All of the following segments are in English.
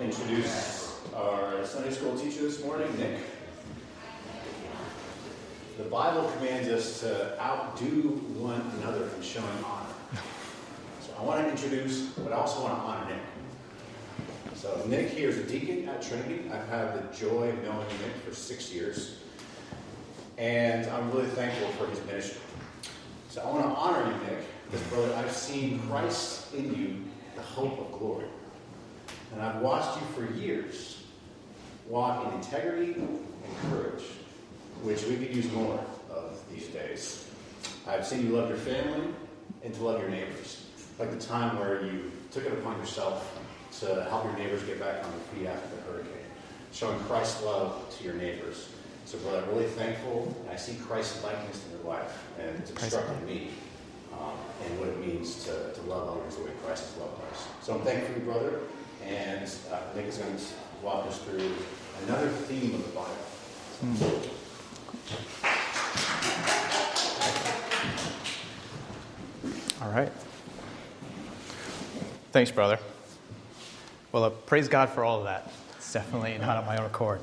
introduce our Sunday school teacher this morning, Nick. The Bible commands us to outdo one another in showing honor. So I want to introduce, but I also want to honor Nick. So Nick here is a deacon at Trinity. I've had the joy of knowing Nick for six years, and I'm really thankful for his ministry. So I want to honor you, Nick, because brother, I've seen Christ in you, the hope of glory. And I've watched you for years walk in integrity and courage, which we could use more of these days. I've seen you love your family and to love your neighbors. Like the time where you took it upon yourself to help your neighbors get back on their feet after the hurricane, showing Christ's love to your neighbors. So, brother, I'm really thankful, I see Christ's likeness in your life, and it's instructed me um, and what it means to, to love others the way Christ has loved us. So I'm thankful for you, brother. And uh, Nick is going to walk us through another theme of the Bible. All right. Thanks, brother. Well, uh, praise God for all of that. It's definitely not on my own accord.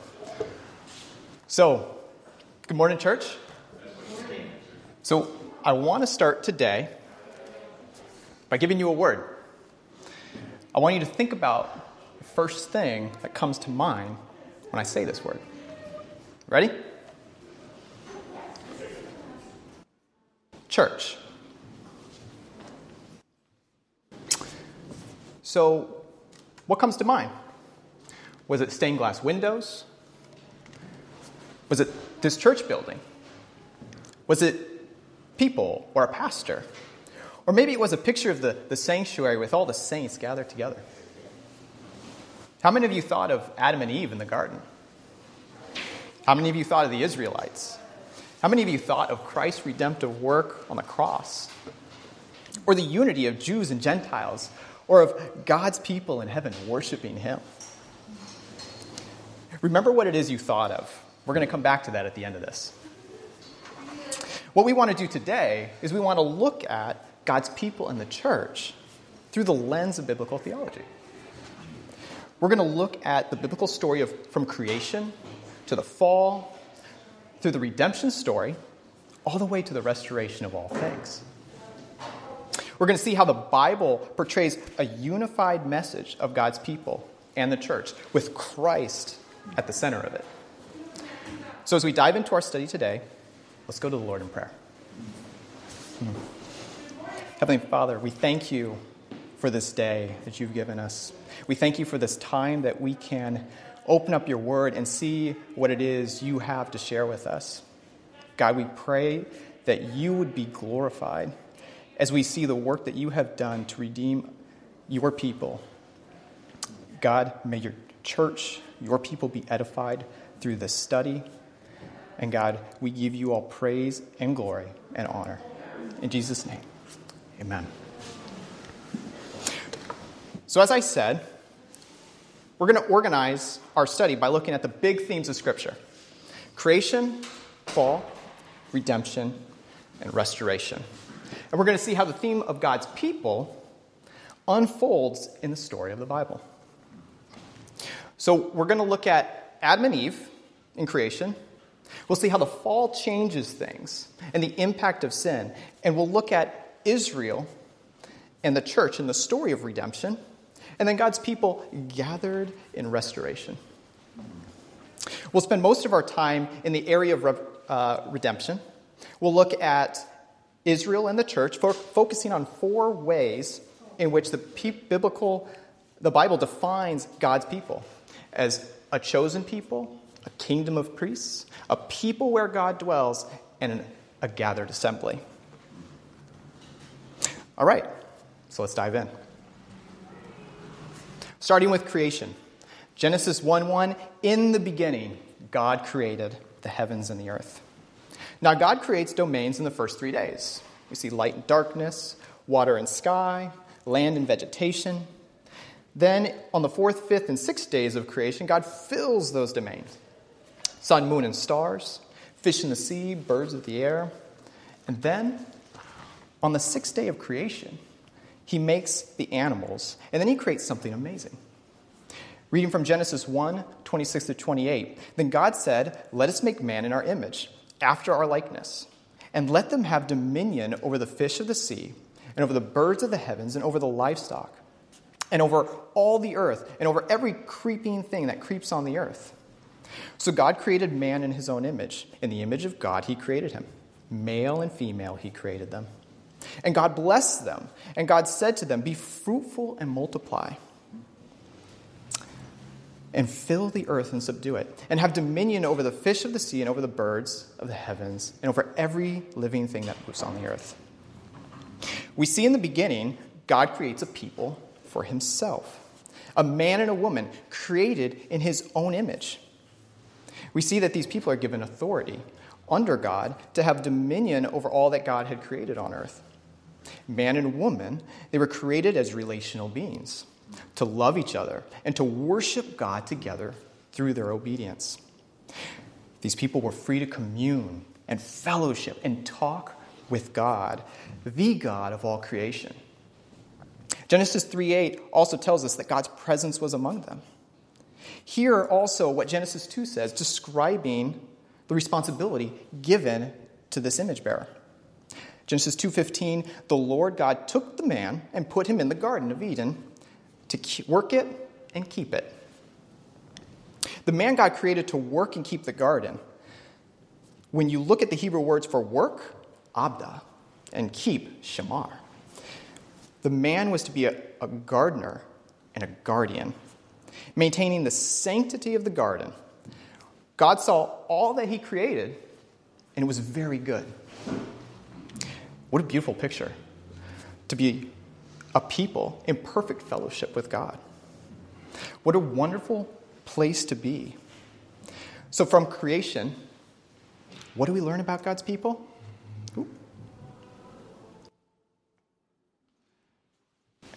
So, good morning, church. So, I want to start today by giving you a word. I want you to think about the first thing that comes to mind when I say this word. Ready? Church. So, what comes to mind? Was it stained glass windows? Was it this church building? Was it people or a pastor? Or maybe it was a picture of the, the sanctuary with all the saints gathered together. How many of you thought of Adam and Eve in the garden? How many of you thought of the Israelites? How many of you thought of Christ's redemptive work on the cross? Or the unity of Jews and Gentiles? Or of God's people in heaven worshiping Him? Remember what it is you thought of. We're going to come back to that at the end of this. What we want to do today is we want to look at God's people and the church through the lens of biblical theology. We're going to look at the biblical story of from creation to the fall, through the redemption story, all the way to the restoration of all things. We're going to see how the Bible portrays a unified message of God's people and the church, with Christ at the center of it. So, as we dive into our study today, let's go to the Lord in prayer. Hmm. Heavenly Father, we thank you for this day that you've given us. We thank you for this time that we can open up your word and see what it is you have to share with us. God, we pray that you would be glorified as we see the work that you have done to redeem your people. God, may your church, your people be edified through this study. And God, we give you all praise and glory and honor. In Jesus' name. Amen. So, as I said, we're going to organize our study by looking at the big themes of Scripture creation, fall, redemption, and restoration. And we're going to see how the theme of God's people unfolds in the story of the Bible. So, we're going to look at Adam and Eve in creation. We'll see how the fall changes things and the impact of sin. And we'll look at Israel and the church in the story of redemption, and then God's people gathered in restoration. We'll spend most of our time in the area of uh, redemption. We'll look at Israel and the church, fo- focusing on four ways in which the pe- biblical, the Bible defines God's people as a chosen people, a kingdom of priests, a people where God dwells, and an, a gathered assembly. All right, so let's dive in. Starting with creation. Genesis 1 1, in the beginning, God created the heavens and the earth. Now, God creates domains in the first three days. We see light and darkness, water and sky, land and vegetation. Then, on the fourth, fifth, and sixth days of creation, God fills those domains sun, moon, and stars, fish in the sea, birds of the air. And then, on the sixth day of creation, he makes the animals, and then he creates something amazing. Reading from Genesis 1 26 to 28. Then God said, Let us make man in our image, after our likeness, and let them have dominion over the fish of the sea, and over the birds of the heavens, and over the livestock, and over all the earth, and over every creeping thing that creeps on the earth. So God created man in his own image. In the image of God, he created him. Male and female, he created them. And God blessed them. And God said to them, Be fruitful and multiply and fill the earth and subdue it, and have dominion over the fish of the sea and over the birds of the heavens and over every living thing that moves on the earth. We see in the beginning, God creates a people for himself, a man and a woman created in his own image. We see that these people are given authority under God to have dominion over all that God had created on earth. Man and woman, they were created as relational beings to love each other, and to worship God together through their obedience. These people were free to commune and fellowship and talk with God, the God of all creation. Genesis 3:8 also tells us that God's presence was among them. Here also what Genesis 2 says describing the responsibility given to this image bearer. Genesis 2:15 The Lord God took the man and put him in the garden of Eden to work it and keep it. The man God created to work and keep the garden. When you look at the Hebrew words for work, abda, and keep, shamar, the man was to be a, a gardener and a guardian, maintaining the sanctity of the garden. God saw all that he created, and it was very good. What a beautiful picture to be a people in perfect fellowship with God. What a wonderful place to be. So, from creation, what do we learn about God's people?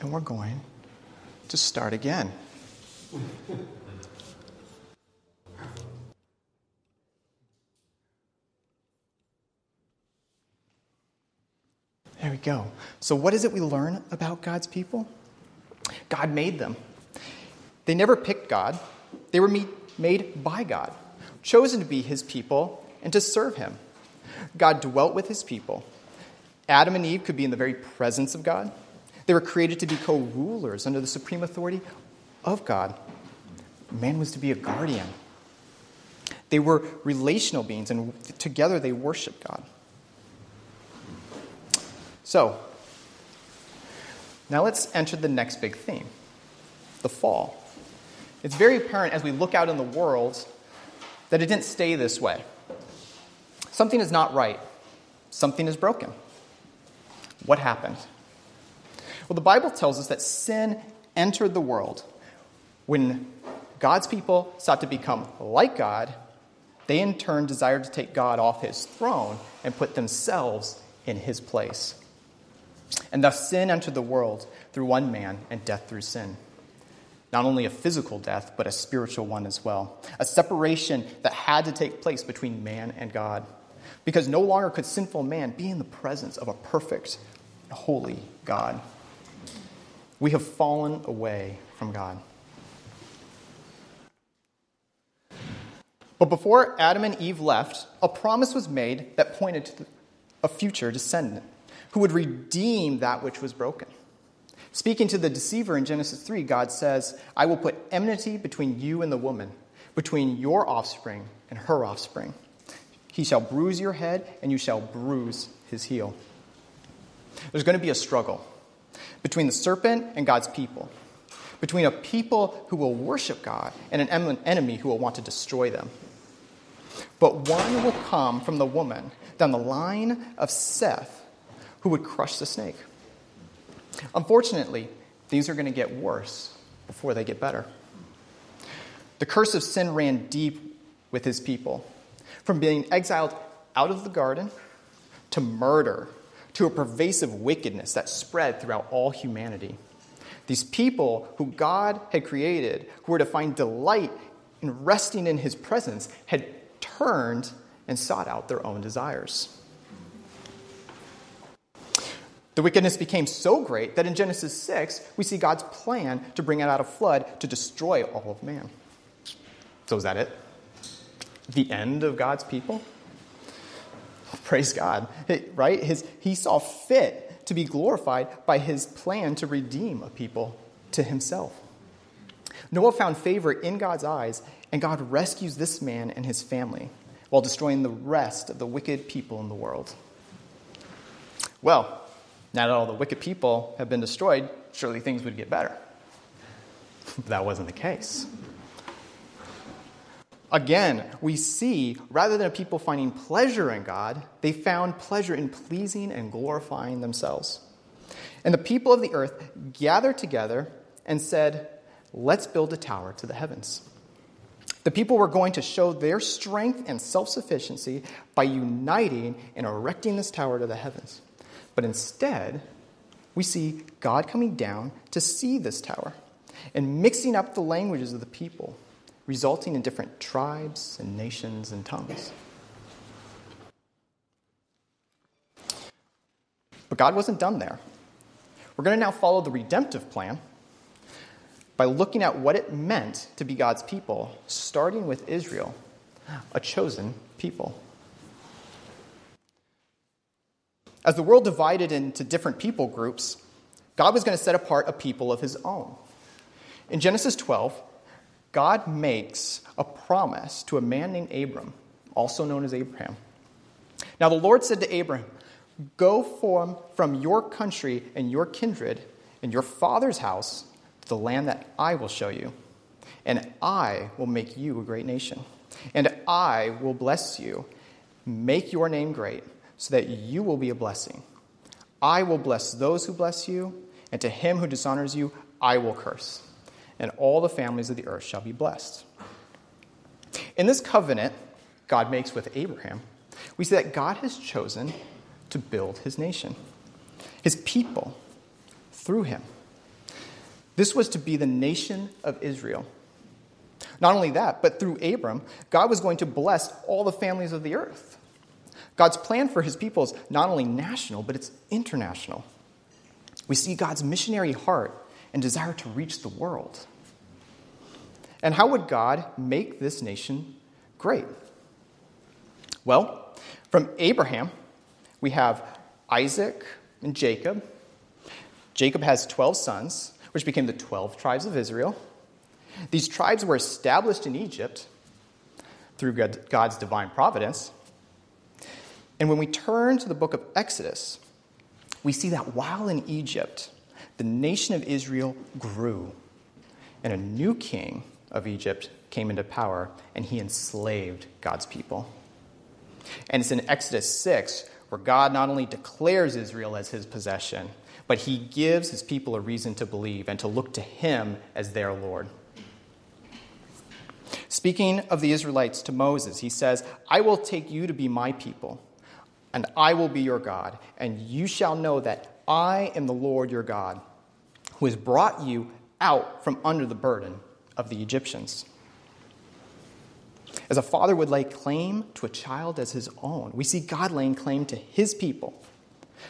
And we're going to start again. There we go. So, what is it we learn about God's people? God made them. They never picked God, they were made by God, chosen to be his people and to serve him. God dwelt with his people. Adam and Eve could be in the very presence of God. They were created to be co rulers under the supreme authority of God. Man was to be a guardian. They were relational beings, and together they worshiped God. So, now let's enter the next big theme the fall. It's very apparent as we look out in the world that it didn't stay this way. Something is not right, something is broken. What happened? Well, the Bible tells us that sin entered the world. When God's people sought to become like God, they in turn desired to take God off his throne and put themselves in his place. And thus sin entered the world through one man, and death through sin. Not only a physical death, but a spiritual one as well. A separation that had to take place between man and God. Because no longer could sinful man be in the presence of a perfect, holy God. We have fallen away from God. But before Adam and Eve left, a promise was made that pointed to a future descendant who would redeem that which was broken. Speaking to the deceiver in Genesis 3, God says, I will put enmity between you and the woman, between your offspring and her offspring. He shall bruise your head, and you shall bruise his heel. There's going to be a struggle between the serpent and God's people, between a people who will worship God and an enemy who will want to destroy them. But one will come from the woman down the line of Seth who would crush the snake. Unfortunately, things are going to get worse before they get better. The curse of sin ran deep with his people, from being exiled out of the garden to murder to a pervasive wickedness that spread throughout all humanity. These people who God had created, who were to find delight in resting in his presence, had turned and sought out their own desires. The wickedness became so great that in Genesis 6, we see God's plan to bring it out a flood to destroy all of man. So, is that it? The end of God's people? Praise God, right? His, he saw fit to be glorified by his plan to redeem a people to himself. Noah found favor in God's eyes, and God rescues this man and his family while destroying the rest of the wicked people in the world. Well, now that all the wicked people have been destroyed, surely things would get better. That wasn't the case. Again, we see rather than people finding pleasure in God, they found pleasure in pleasing and glorifying themselves. And the people of the earth gathered together and said, Let's build a tower to the heavens. The people were going to show their strength and self sufficiency by uniting and erecting this tower to the heavens. But instead, we see God coming down to see this tower and mixing up the languages of the people, resulting in different tribes and nations and tongues. But God wasn't done there. We're going to now follow the redemptive plan by looking at what it meant to be God's people, starting with Israel, a chosen people. As the world divided into different people groups, God was going to set apart a people of his own. In Genesis 12, God makes a promise to a man named Abram, also known as Abraham. Now, the Lord said to Abram, Go from, from your country and your kindred and your father's house to the land that I will show you, and I will make you a great nation. And I will bless you, make your name great so that you will be a blessing. I will bless those who bless you, and to him who dishonors you, I will curse. And all the families of the earth shall be blessed. In this covenant God makes with Abraham, we see that God has chosen to build his nation, his people, through him. This was to be the nation of Israel. Not only that, but through Abram, God was going to bless all the families of the earth. God's plan for his people is not only national, but it's international. We see God's missionary heart and desire to reach the world. And how would God make this nation great? Well, from Abraham, we have Isaac and Jacob. Jacob has 12 sons, which became the 12 tribes of Israel. These tribes were established in Egypt through God's divine providence. And when we turn to the book of Exodus, we see that while in Egypt, the nation of Israel grew, and a new king of Egypt came into power, and he enslaved God's people. And it's in Exodus 6 where God not only declares Israel as his possession, but he gives his people a reason to believe and to look to him as their Lord. Speaking of the Israelites to Moses, he says, I will take you to be my people and I will be your God, and you shall know that I am the Lord your God, who has brought you out from under the burden of the Egyptians. As a father would lay claim to a child as his own, we see God laying claim to his people,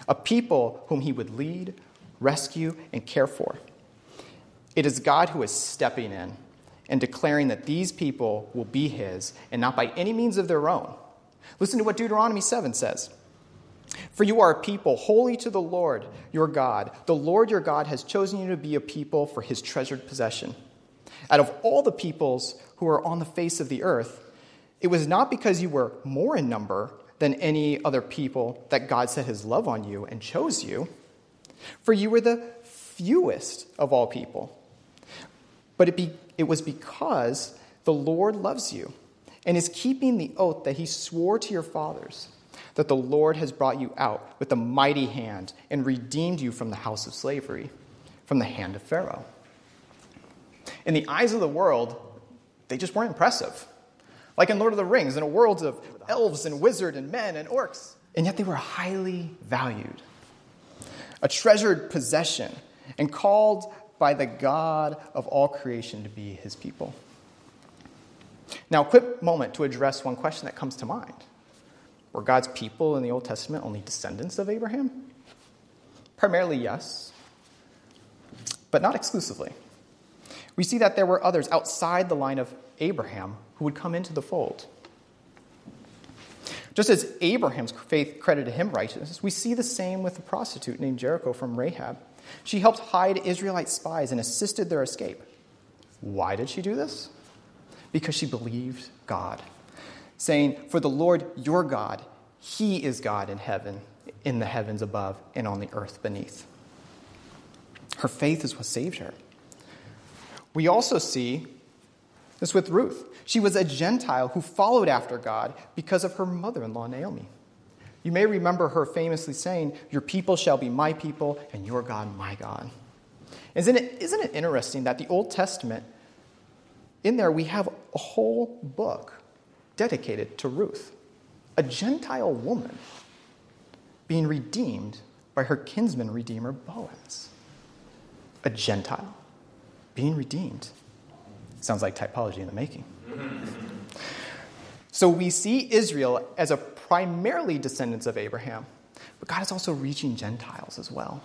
a people whom he would lead, rescue, and care for. It is God who is stepping in and declaring that these people will be his and not by any means of their own Listen to what Deuteronomy 7 says. For you are a people holy to the Lord your God. The Lord your God has chosen you to be a people for his treasured possession. Out of all the peoples who are on the face of the earth, it was not because you were more in number than any other people that God set his love on you and chose you, for you were the fewest of all people. But it, be, it was because the Lord loves you and is keeping the oath that he swore to your fathers that the Lord has brought you out with a mighty hand and redeemed you from the house of slavery, from the hand of Pharaoh. In the eyes of the world, they just weren't impressive. Like in Lord of the Rings, in a world of elves and wizards and men and orcs. And yet they were highly valued, a treasured possession, and called by the God of all creation to be his people. Now, a quick moment to address one question that comes to mind. Were God's people in the Old Testament only descendants of Abraham? Primarily, yes, but not exclusively. We see that there were others outside the line of Abraham who would come into the fold. Just as Abraham's faith credited him righteousness, we see the same with the prostitute named Jericho from Rahab. She helped hide Israelite spies and assisted their escape. Why did she do this? Because she believed God, saying, For the Lord your God, He is God in heaven, in the heavens above, and on the earth beneath. Her faith is what saved her. We also see this with Ruth. She was a Gentile who followed after God because of her mother in law, Naomi. You may remember her famously saying, Your people shall be my people, and your God my God. Isn't it, isn't it interesting that the Old Testament, in there, we have a whole book dedicated to Ruth, a Gentile woman being redeemed by her kinsman redeemer, Boaz. A Gentile being redeemed. Sounds like typology in the making. So we see Israel as a primarily descendants of Abraham, but God is also reaching Gentiles as well.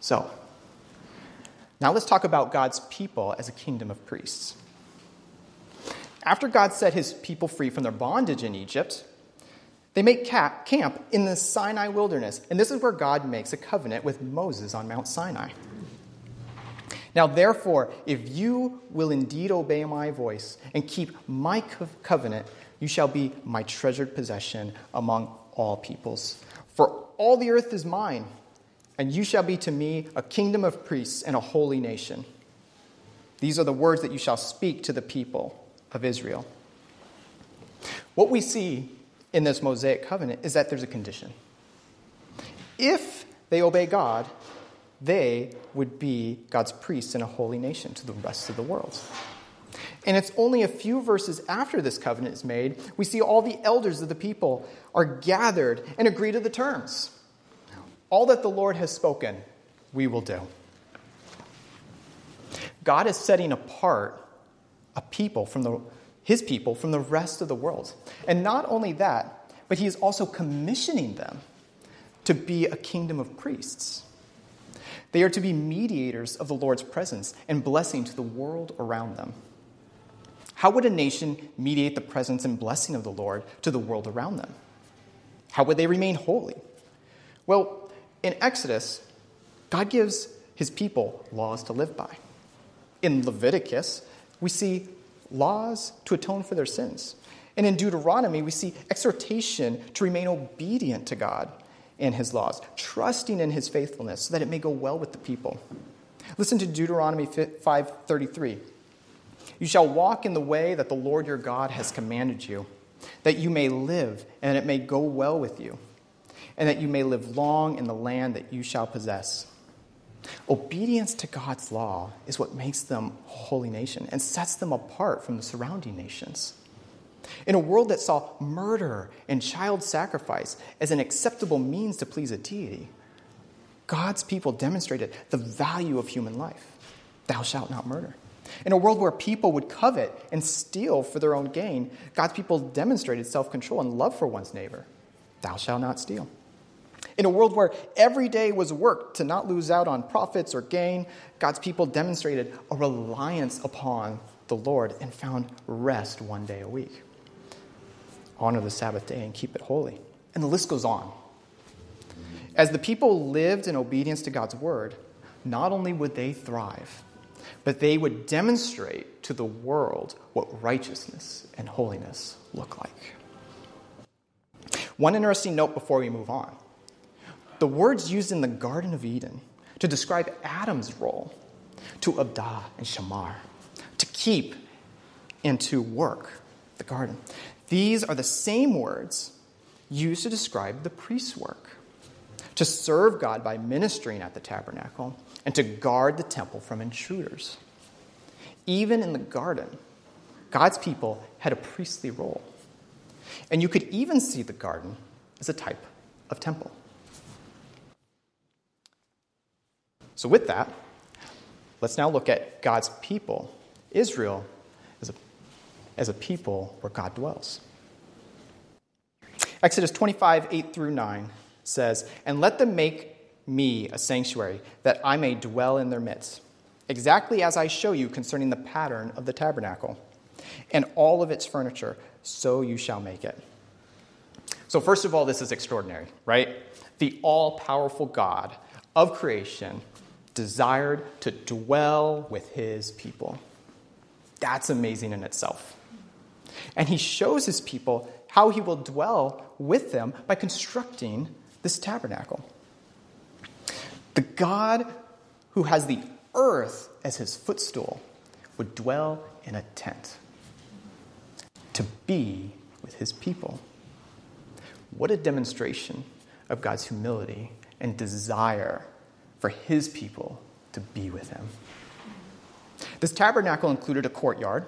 So, now let's talk about God's people as a kingdom of priests. After God set his people free from their bondage in Egypt, they make camp in the Sinai wilderness, and this is where God makes a covenant with Moses on Mount Sinai. Now, therefore, if you will indeed obey my voice and keep my covenant, you shall be my treasured possession among all peoples. For all the earth is mine, and you shall be to me a kingdom of priests and a holy nation. These are the words that you shall speak to the people of Israel. What we see in this Mosaic covenant is that there's a condition. If they obey God, they would be God's priests in a holy nation to the rest of the world. And it's only a few verses after this covenant is made, we see all the elders of the people are gathered and agree to the terms. All that the Lord has spoken, we will do. God is setting apart a people from the, his people from the rest of the world. And not only that, but he is also commissioning them to be a kingdom of priests. They are to be mediators of the Lord's presence and blessing to the world around them. How would a nation mediate the presence and blessing of the Lord to the world around them? How would they remain holy? Well, in Exodus, God gives his people laws to live by. In Leviticus, we see laws to atone for their sins. And in Deuteronomy, we see exhortation to remain obedient to God and his laws, trusting in his faithfulness so that it may go well with the people. Listen to Deuteronomy 5:33. You shall walk in the way that the Lord your God has commanded you, that you may live and it may go well with you, and that you may live long in the land that you shall possess. Obedience to God's law is what makes them a holy nation and sets them apart from the surrounding nations. In a world that saw murder and child sacrifice as an acceptable means to please a deity, God's people demonstrated the value of human life. Thou shalt not murder. In a world where people would covet and steal for their own gain, God's people demonstrated self control and love for one's neighbor. Thou shalt not steal. In a world where every day was work to not lose out on profits or gain, God's people demonstrated a reliance upon the Lord and found rest one day a week honor the Sabbath day and keep it holy. And the list goes on. As the people lived in obedience to God's word, not only would they thrive, but they would demonstrate to the world what righteousness and holiness look like. One interesting note before we move on the words used in the Garden of Eden to describe Adam's role to abdah and shamar, to keep and to work the garden. These are the same words used to describe the priest's work to serve God by ministering at the tabernacle and to guard the temple from intruders. Even in the garden, God's people had a priestly role. And you could even see the garden as a type of temple. So, with that, let's now look at God's people, Israel, as a people where God dwells. Exodus 25, 8 through 9 says, And let them make me a sanctuary, that I may dwell in their midst, exactly as I show you concerning the pattern of the tabernacle and all of its furniture, so you shall make it. So, first of all, this is extraordinary, right? The all powerful God of creation desired to dwell with his people. That's amazing in itself. And he shows his people how he will dwell with them by constructing this tabernacle. The God who has the earth as his footstool would dwell in a tent to be with his people. What a demonstration of God's humility and desire for his people to be with him. This tabernacle included a courtyard,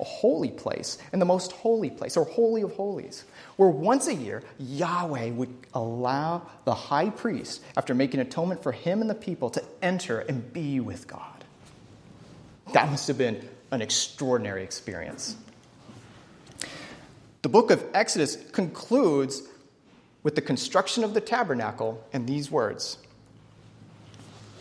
a holy place, and the most holy place, or Holy of Holies, where once a year Yahweh would allow the high priest, after making atonement for him and the people, to enter and be with God. That must have been an extraordinary experience. The book of Exodus concludes with the construction of the tabernacle and these words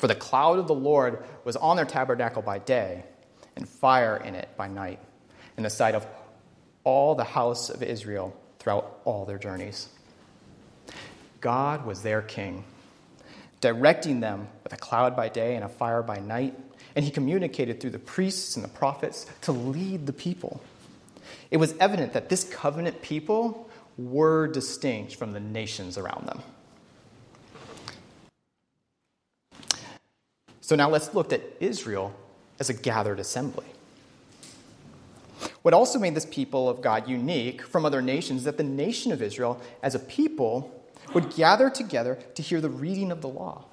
For the cloud of the Lord was on their tabernacle by day, and fire in it by night, in the sight of all the house of Israel throughout all their journeys. God was their king, directing them with a cloud by day and a fire by night, and he communicated through the priests and the prophets to lead the people. It was evident that this covenant people were distinct from the nations around them. So now let's look at Israel as a gathered assembly. What also made this people of God unique from other nations is that the nation of Israel, as a people, would gather together to hear the reading of the law,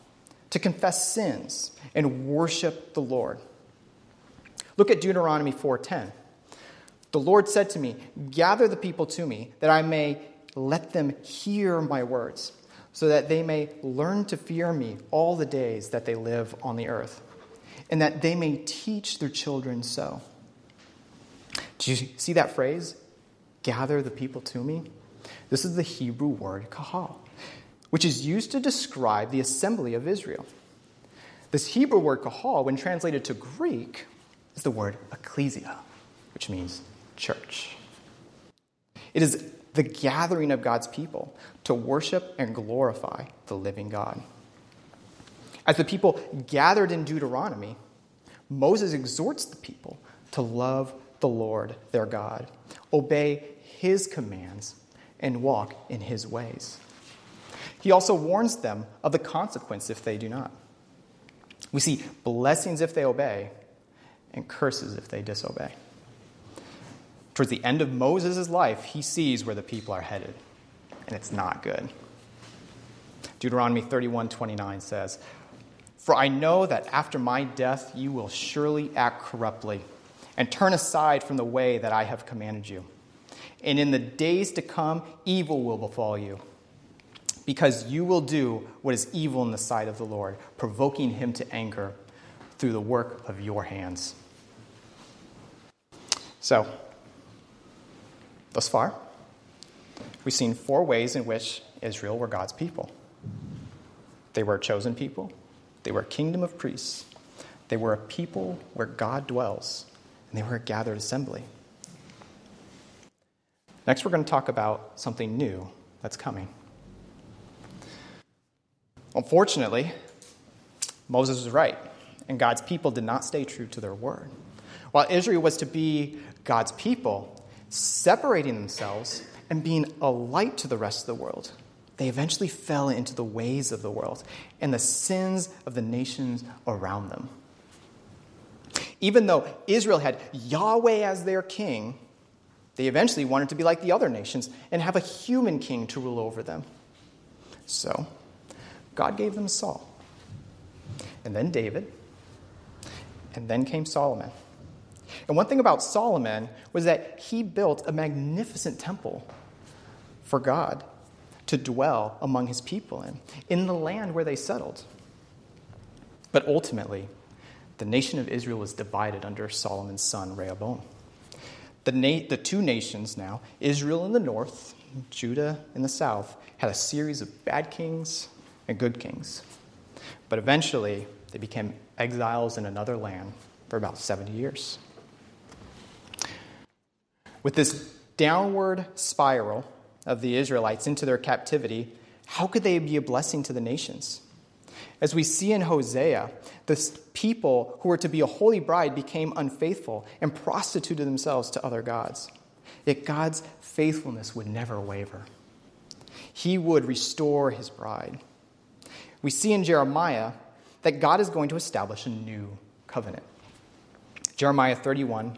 to confess sins, and worship the Lord. Look at Deuteronomy 4:10. The Lord said to me, Gather the people to me, that I may let them hear my words, so that they may learn to fear me all the days that they live on the earth, and that they may teach their children so. Do you see that phrase? Gather the people to me? This is the Hebrew word kahal, which is used to describe the assembly of Israel. This Hebrew word kahal, when translated to Greek, is the word ecclesia, which means church. It is the gathering of God's people to worship and glorify the living God. As the people gathered in Deuteronomy, Moses exhorts the people to love the Lord their God, obey his commands, and walk in his ways. He also warns them of the consequence if they do not. We see blessings if they obey, and curses if they disobey. Towards the end of Moses' life, he sees where the people are headed, and it's not good. Deuteronomy 31:29 says, For I know that after my death you will surely act corruptly and turn aside from the way that I have commanded you. And in the days to come, evil will befall you, because you will do what is evil in the sight of the Lord, provoking him to anger through the work of your hands. So, Thus far, we've seen four ways in which Israel were God's people. They were a chosen people, they were a kingdom of priests, they were a people where God dwells, and they were a gathered assembly. Next, we're going to talk about something new that's coming. Unfortunately, Moses was right, and God's people did not stay true to their word. While Israel was to be God's people, separating themselves and being a light to the rest of the world. They eventually fell into the ways of the world and the sins of the nations around them. Even though Israel had Yahweh as their king, they eventually wanted to be like the other nations and have a human king to rule over them. So, God gave them Saul. and then David, and then came Solomon. And one thing about Solomon was that he built a magnificent temple for God to dwell among his people in, in the land where they settled. But ultimately, the nation of Israel was divided under Solomon's son, Rehoboam. The, na- the two nations now, Israel in the north, Judah in the south, had a series of bad kings and good kings. But eventually, they became exiles in another land for about 70 years. With this downward spiral of the Israelites into their captivity, how could they be a blessing to the nations? As we see in Hosea, the people who were to be a holy bride became unfaithful and prostituted themselves to other gods. Yet God's faithfulness would never waver. He would restore his bride. We see in Jeremiah that God is going to establish a new covenant. Jeremiah 31,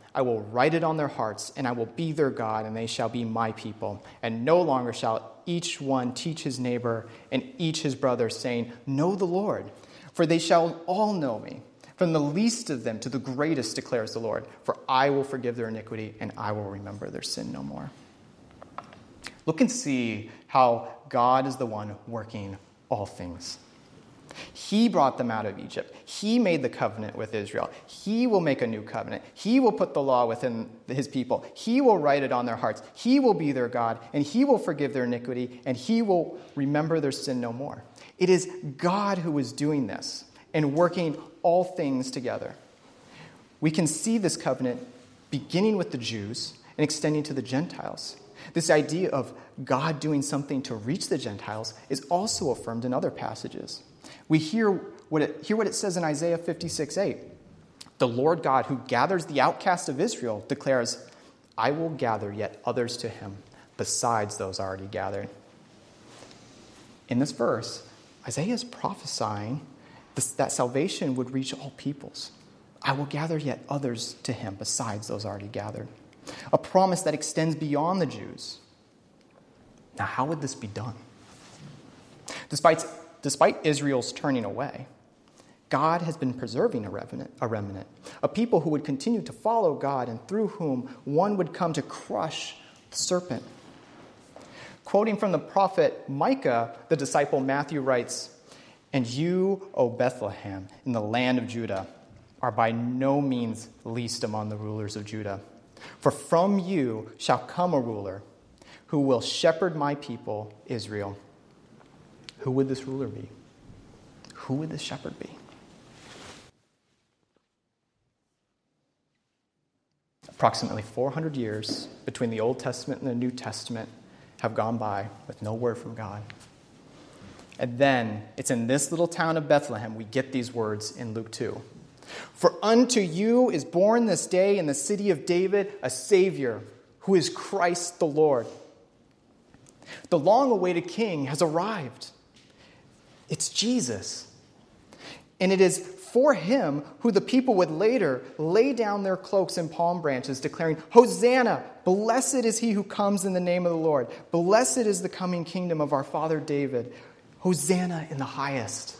I will write it on their hearts, and I will be their God, and they shall be my people. And no longer shall each one teach his neighbor and each his brother, saying, Know the Lord, for they shall all know me, from the least of them to the greatest, declares the Lord. For I will forgive their iniquity, and I will remember their sin no more. Look and see how God is the one working all things. He brought them out of Egypt. He made the covenant with Israel. He will make a new covenant. He will put the law within his people. He will write it on their hearts. He will be their God, and he will forgive their iniquity, and he will remember their sin no more. It is God who is doing this and working all things together. We can see this covenant beginning with the Jews and extending to the Gentiles. This idea of God doing something to reach the Gentiles is also affirmed in other passages. We hear what it, hear what it says in Isaiah 56 8. The Lord God, who gathers the outcast of Israel, declares, I will gather yet others to him, besides those already gathered. In this verse, Isaiah is prophesying that salvation would reach all peoples. I will gather yet others to him, besides those already gathered. A promise that extends beyond the Jews. Now, how would this be done? Despite despite Israel's turning away, God has been preserving a remnant, a remnant, a people who would continue to follow God and through whom one would come to crush the serpent. Quoting from the prophet Micah, the disciple Matthew writes, And you, O Bethlehem, in the land of Judah, are by no means least among the rulers of Judah. For from you shall come a ruler who will shepherd my people, Israel. Who would this ruler be? Who would this shepherd be? Approximately 400 years between the Old Testament and the New Testament have gone by with no word from God. And then it's in this little town of Bethlehem we get these words in Luke 2. For unto you is born this day in the city of David a Savior, who is Christ the Lord. The long awaited King has arrived. It's Jesus. And it is for him who the people would later lay down their cloaks and palm branches, declaring, Hosanna! Blessed is he who comes in the name of the Lord. Blessed is the coming kingdom of our father David. Hosanna in the highest.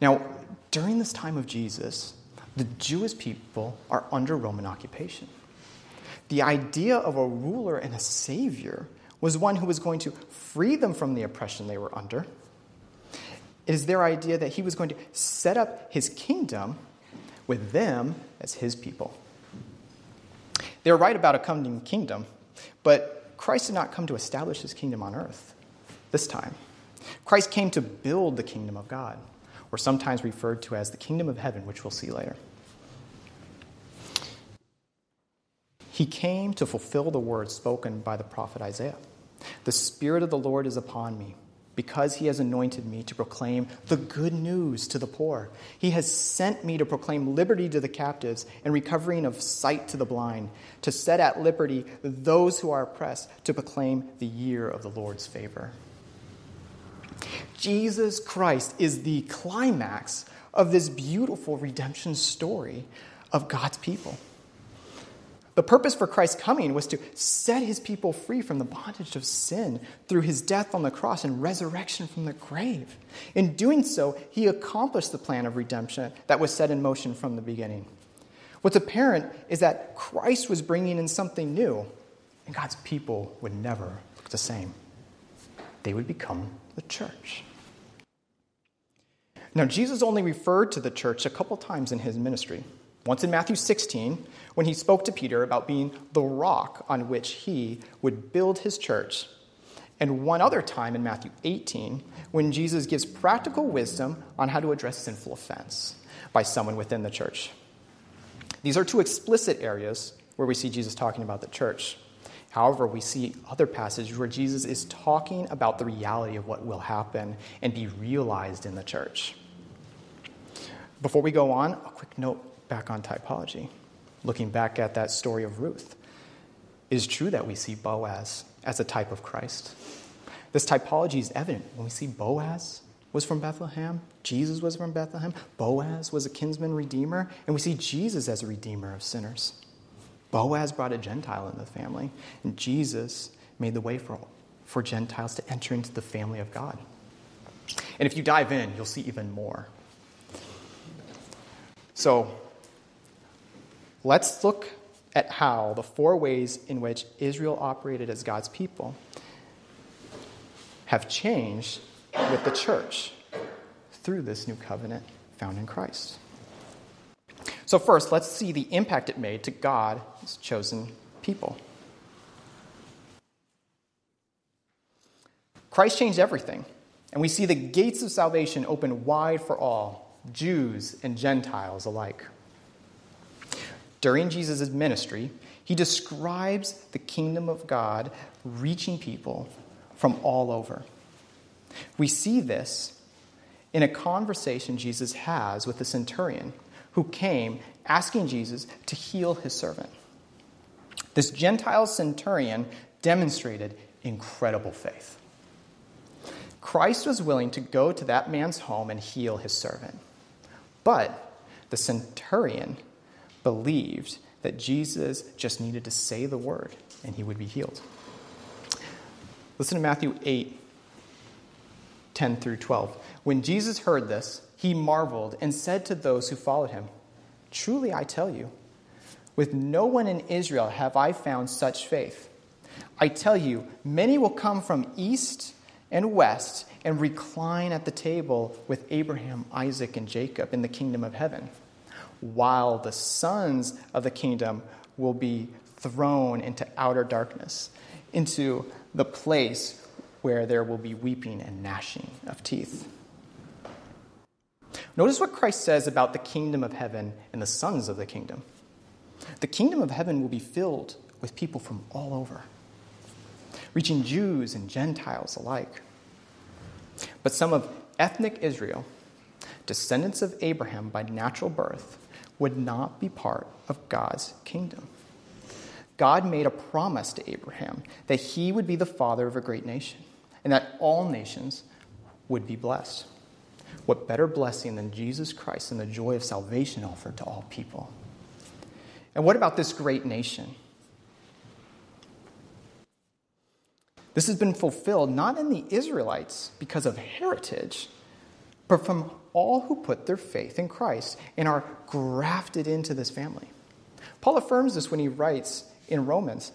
Now, during this time of Jesus, the Jewish people are under Roman occupation. The idea of a ruler and a savior was one who was going to free them from the oppression they were under. It is their idea that he was going to set up his kingdom with them as his people. They're right about a coming kingdom, but Christ did not come to establish his kingdom on earth this time. Christ came to build the kingdom of God, or sometimes referred to as the kingdom of heaven, which we'll see later. He came to fulfill the words spoken by the prophet Isaiah. The Spirit of the Lord is upon me because he has anointed me to proclaim the good news to the poor. He has sent me to proclaim liberty to the captives and recovering of sight to the blind, to set at liberty those who are oppressed, to proclaim the year of the Lord's favor. Jesus Christ is the climax of this beautiful redemption story of God's people. The purpose for Christ's coming was to set his people free from the bondage of sin through his death on the cross and resurrection from the grave. In doing so, he accomplished the plan of redemption that was set in motion from the beginning. What's apparent is that Christ was bringing in something new, and God's people would never look the same. They would become the church. Now, Jesus only referred to the church a couple times in his ministry. Once in Matthew 16, when he spoke to Peter about being the rock on which he would build his church. And one other time in Matthew 18, when Jesus gives practical wisdom on how to address sinful offense by someone within the church. These are two explicit areas where we see Jesus talking about the church. However, we see other passages where Jesus is talking about the reality of what will happen and be realized in the church. Before we go on, a quick note back on typology, looking back at that story of Ruth, it is true that we see Boaz as a type of Christ. This typology is evident when we see Boaz was from Bethlehem, Jesus was from Bethlehem, Boaz was a kinsman redeemer, and we see Jesus as a redeemer of sinners. Boaz brought a Gentile into the family, and Jesus made the way for, for Gentiles to enter into the family of God. And if you dive in, you'll see even more. So, Let's look at how the four ways in which Israel operated as God's people have changed with the church through this new covenant found in Christ. So, first, let's see the impact it made to God's chosen people. Christ changed everything, and we see the gates of salvation open wide for all, Jews and Gentiles alike during Jesus' ministry, he describes the kingdom of God reaching people from all over. We see this in a conversation Jesus has with the centurion who came asking Jesus to heal his servant. This Gentile centurion demonstrated incredible faith. Christ was willing to go to that man's home and heal his servant. But the centurion believed that Jesus just needed to say the word and he would be healed. Listen to Matthew 8, 10 through 12. When Jesus heard this, he marveled and said to those who followed him, Truly I tell you, with no one in Israel have I found such faith. I tell you, many will come from east and west and recline at the table with Abraham, Isaac, and Jacob in the kingdom of heaven while the sons of the kingdom will be thrown into outer darkness, into the place where there will be weeping and gnashing of teeth. Notice what Christ says about the kingdom of heaven and the sons of the kingdom. The kingdom of heaven will be filled with people from all over, reaching Jews and Gentiles alike. But some of ethnic Israel, descendants of Abraham by natural birth, would not be part of God's kingdom. God made a promise to Abraham that he would be the father of a great nation and that all nations would be blessed. What better blessing than Jesus Christ and the joy of salvation offered to all people? And what about this great nation? This has been fulfilled not in the Israelites because of heritage, but from all who put their faith in Christ and are grafted into this family. Paul affirms this when he writes in Romans,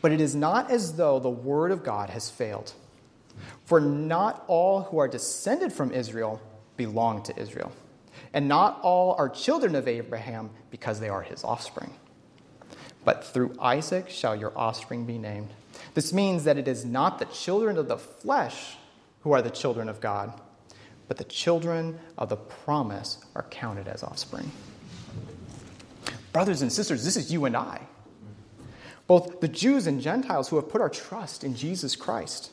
but it is not as though the word of God has failed. For not all who are descended from Israel belong to Israel, and not all are children of Abraham because they are his offspring. But through Isaac shall your offspring be named. This means that it is not the children of the flesh who are the children of God but the children of the promise are counted as offspring. Brothers and sisters, this is you and I. Both the Jews and Gentiles who have put our trust in Jesus Christ.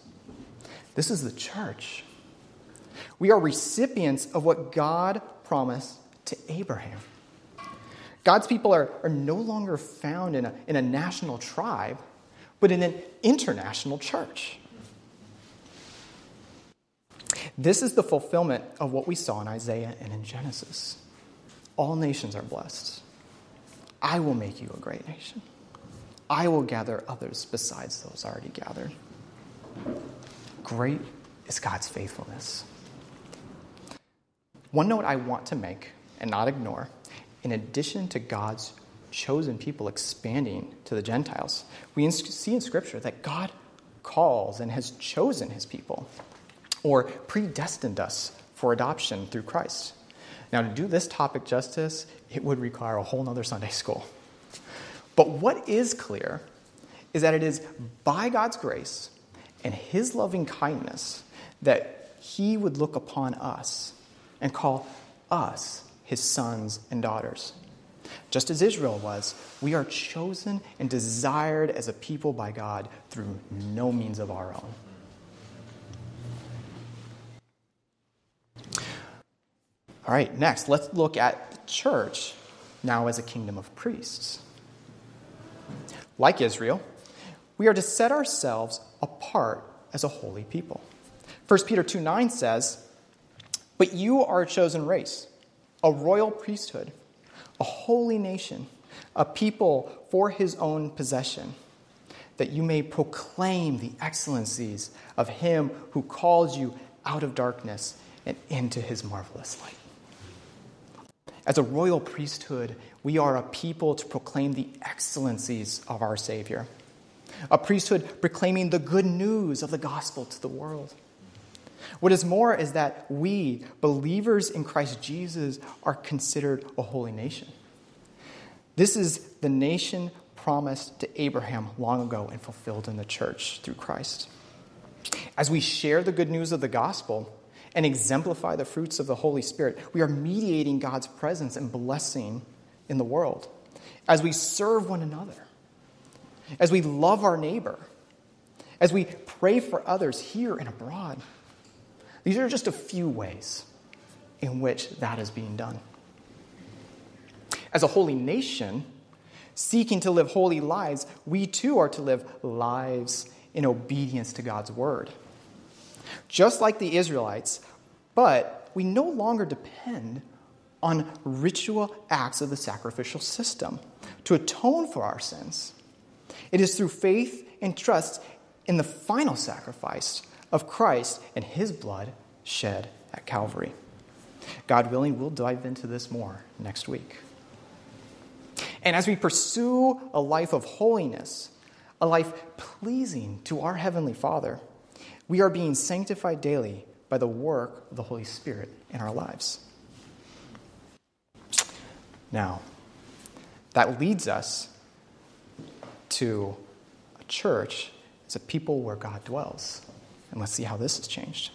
This is the church. We are recipients of what God promised to Abraham. God's people are, are no longer found in a, in a national tribe, but in an international church. This is the fulfillment of what we saw in Isaiah and in Genesis. All nations are blessed. I will make you a great nation. I will gather others besides those already gathered. Great is God's faithfulness. One note I want to make and not ignore in addition to God's chosen people expanding to the Gentiles, we see in Scripture that God calls and has chosen his people or predestined us for adoption through Christ. Now, to do this topic justice, it would require a whole other Sunday school. But what is clear is that it is by God's grace and his loving kindness that he would look upon us and call us his sons and daughters. Just as Israel was, we are chosen and desired as a people by God through no means of our own. All right, next, let's look at the church now as a kingdom of priests. Like Israel, we are to set ourselves apart as a holy people. 1 Peter 2 9 says, But you are a chosen race a royal priesthood, a holy nation, a people for his own possession, that you may proclaim the excellencies of him who calls you out of darkness and into his marvelous light. As a royal priesthood, we are a people to proclaim the excellencies of our Savior, a priesthood proclaiming the good news of the gospel to the world. What is more is that we, believers in Christ Jesus, are considered a holy nation. This is the nation promised to Abraham long ago and fulfilled in the church through Christ. As we share the good news of the gospel and exemplify the fruits of the Holy Spirit, we are mediating God's presence and blessing in the world. As we serve one another, as we love our neighbor, as we pray for others here and abroad these are just a few ways in which that is being done. As a holy nation, seeking to live holy lives, we too are to live lives in obedience to God's word. Just like the Israelites, but we no longer depend on ritual acts of the sacrificial system to atone for our sins. It is through faith and trust in the final sacrifice of Christ and his blood shed at Calvary. God willing, we'll dive into this more next week. And as we pursue a life of holiness, a life pleasing to our Heavenly Father, we are being sanctified daily by the work of the Holy Spirit in our lives. Now, that leads us to a church as a people where God dwells. And let's see how this has changed.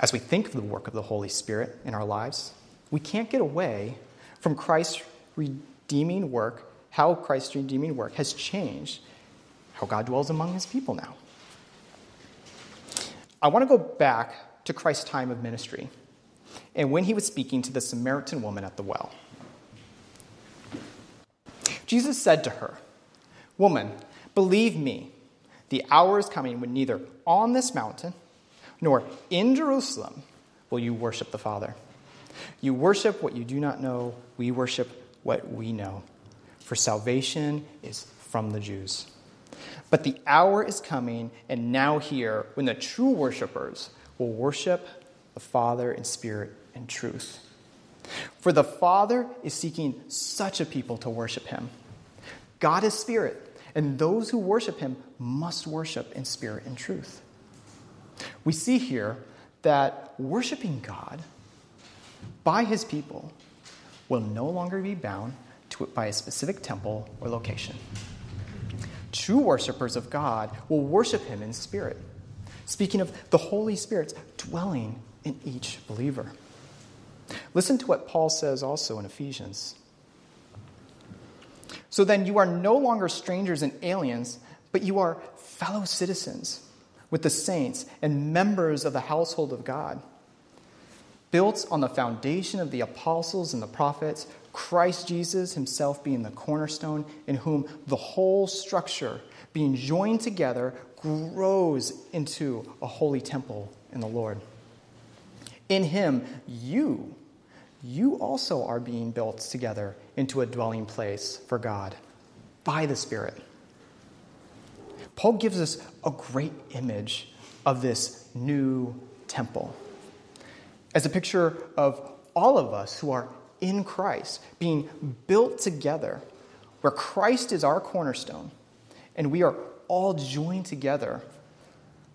As we think of the work of the Holy Spirit in our lives, we can't get away from Christ's redeeming work, how Christ's redeeming work has changed how God dwells among his people now. I want to go back to Christ's time of ministry and when he was speaking to the Samaritan woman at the well. Jesus said to her, Woman, believe me, the hour is coming when neither on this mountain nor in Jerusalem will you worship the Father. You worship what you do not know, we worship what we know. For salvation is from the Jews. But the hour is coming, and now here, when the true worshippers will worship the Father in spirit and truth. For the Father is seeking such a people to worship him. God is spirit, and those who worship him must worship in spirit and truth. We see here that worshiping God by his people will no longer be bound to it by a specific temple or location. True worshippers of God will worship him in spirit, speaking of the Holy Spirit's dwelling in each believer. Listen to what Paul says also in Ephesians. So then you are no longer strangers and aliens, but you are fellow citizens with the saints and members of the household of God, built on the foundation of the apostles and the prophets, Christ Jesus himself being the cornerstone, in whom the whole structure, being joined together, grows into a holy temple in the Lord. In him, you, you also are being built together into a dwelling place for God by the Spirit. Paul gives us a great image of this new temple as a picture of all of us who are in Christ being built together, where Christ is our cornerstone, and we are all joined together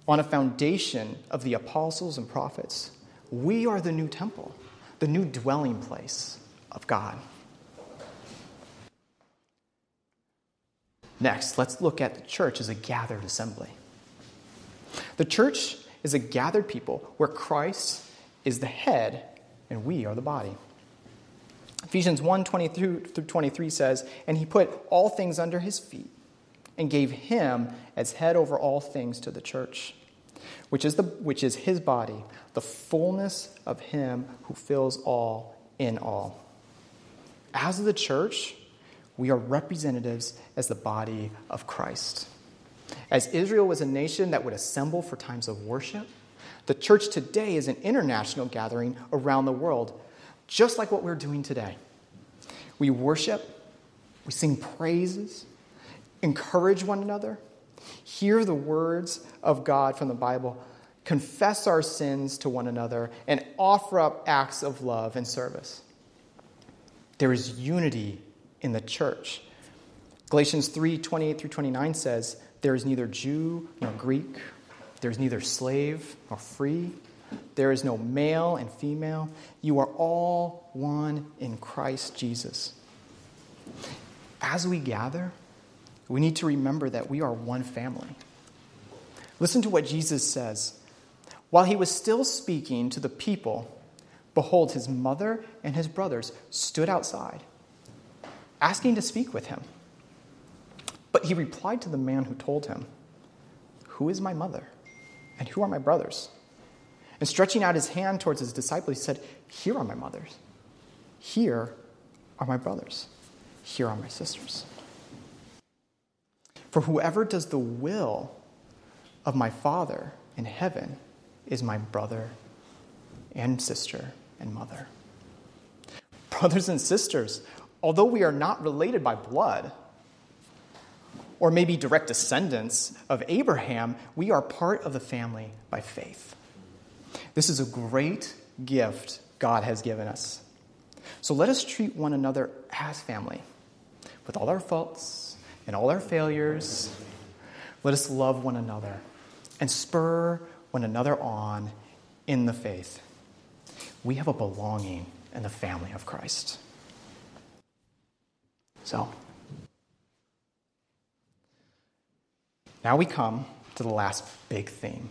on a foundation of the apostles and prophets. We are the new temple, the new dwelling place of God. Next, let's look at the church as a gathered assembly. The church is a gathered people where Christ is the head and we are the body. Ephesians 1 22 through 23 says, And he put all things under his feet and gave him as head over all things to the church, which is, the, which is his body, the fullness of him who fills all in all. As the church, we are representatives as the body of Christ. As Israel was a nation that would assemble for times of worship, the church today is an international gathering around the world, just like what we're doing today. We worship, we sing praises, encourage one another, hear the words of God from the Bible, confess our sins to one another, and offer up acts of love and service. There is unity in the church. Galatians 3 28 through 29 says, There is neither Jew nor Greek, there is neither slave nor free, there is no male and female. You are all one in Christ Jesus. As we gather, we need to remember that we are one family. Listen to what Jesus says. While he was still speaking to the people, behold, his mother and his brothers stood outside asking to speak with him. But he replied to the man who told him, Who is my mother? And who are my brothers? And stretching out his hand towards his disciples, he said, Here are my mothers. Here are my brothers. Here are my sisters. For whoever does the will of my Father in heaven is my brother and sister and mother. Brothers and sisters, although we are not related by blood, or maybe direct descendants of Abraham, we are part of the family by faith. This is a great gift God has given us. So let us treat one another as family, with all our faults and all our failures. Let us love one another and spur one another on in the faith. We have a belonging in the family of Christ. So, now we come to the last big theme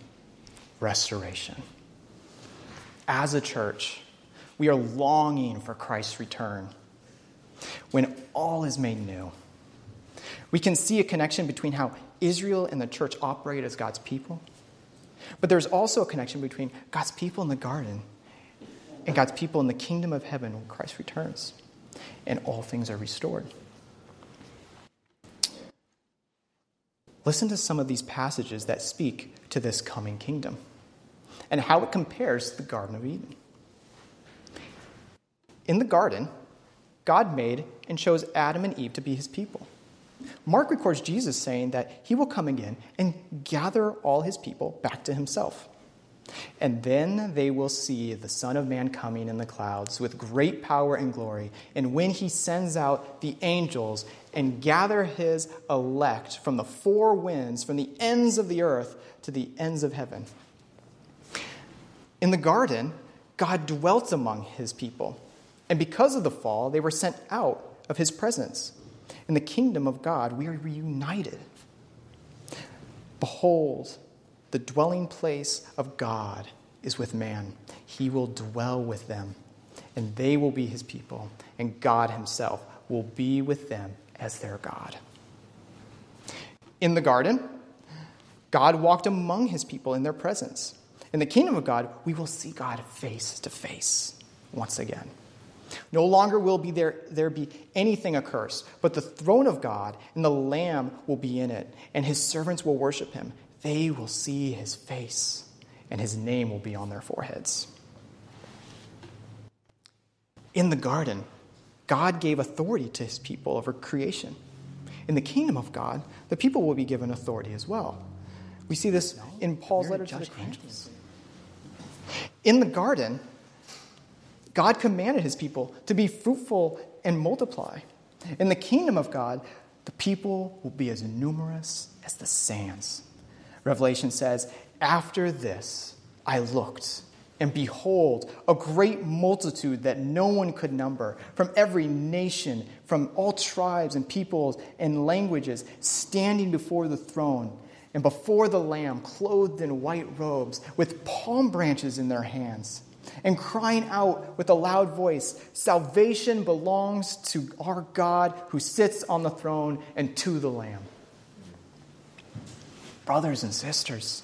restoration. As a church, we are longing for Christ's return when all is made new. We can see a connection between how Israel and the church operate as God's people, but there's also a connection between God's people in the garden and God's people in the kingdom of heaven when Christ returns and all things are restored. Listen to some of these passages that speak to this coming kingdom and how it compares to the Garden of Eden. In the garden, God made and chose Adam and Eve to be his people. Mark records Jesus saying that he will come again and gather all his people back to himself. And then they will see the Son of Man coming in the clouds with great power and glory. And when he sends out the angels and gather his elect from the four winds, from the ends of the earth to the ends of heaven. In the garden, God dwelt among his people. And because of the fall, they were sent out of his presence. In the kingdom of God, we are reunited. Behold, the dwelling place of God is with man. He will dwell with them, and they will be his people, and God himself will be with them as their God. In the garden, God walked among his people in their presence. In the kingdom of God, we will see God face to face once again. No longer will be there, there be anything accursed, but the throne of God and the Lamb will be in it, and his servants will worship him. They will see his face, and his name will be on their foreheads. In the garden, God gave authority to his people over creation. In the kingdom of God, the people will be given authority as well. We see this in Paul's letter to the Corinthians. In the garden, God commanded his people to be fruitful and multiply. In the kingdom of God, the people will be as numerous as the sands. Revelation says, After this I looked, and behold, a great multitude that no one could number, from every nation, from all tribes and peoples and languages, standing before the throne and before the Lamb, clothed in white robes, with palm branches in their hands and crying out with a loud voice Salvation belongs to our God who sits on the throne and to the Lamb. Brothers and sisters,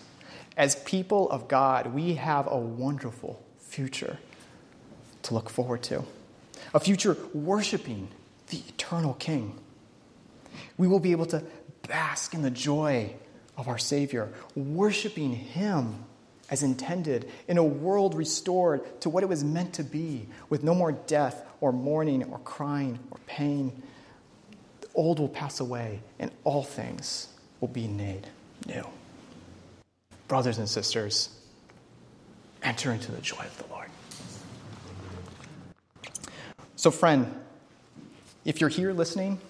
as people of God, we have a wonderful future to look forward to. A future worshiping the eternal King. We will be able to bask in the joy of our Savior, worshiping Him as intended in a world restored to what it was meant to be, with no more death or mourning or crying or pain. The old will pass away, and all things will be made new. Brothers and sisters, enter into the joy of the Lord. So, friend, if you're here listening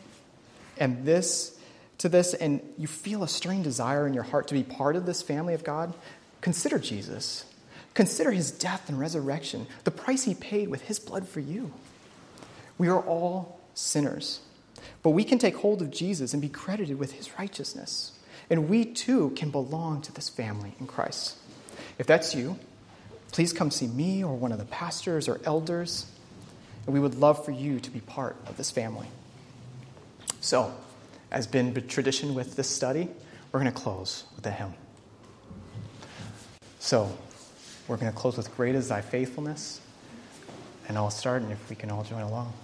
and this to this and you feel a stirring desire in your heart to be part of this family of God, Consider Jesus. Consider his death and resurrection, the price he paid with his blood for you. We are all sinners, but we can take hold of Jesus and be credited with his righteousness. And we too can belong to this family in Christ. If that's you, please come see me or one of the pastors or elders, and we would love for you to be part of this family. So, as been tradition with this study, we're going to close with a hymn. So, we're going to close with Great is Thy Faithfulness. And I'll start, and if we can all join along.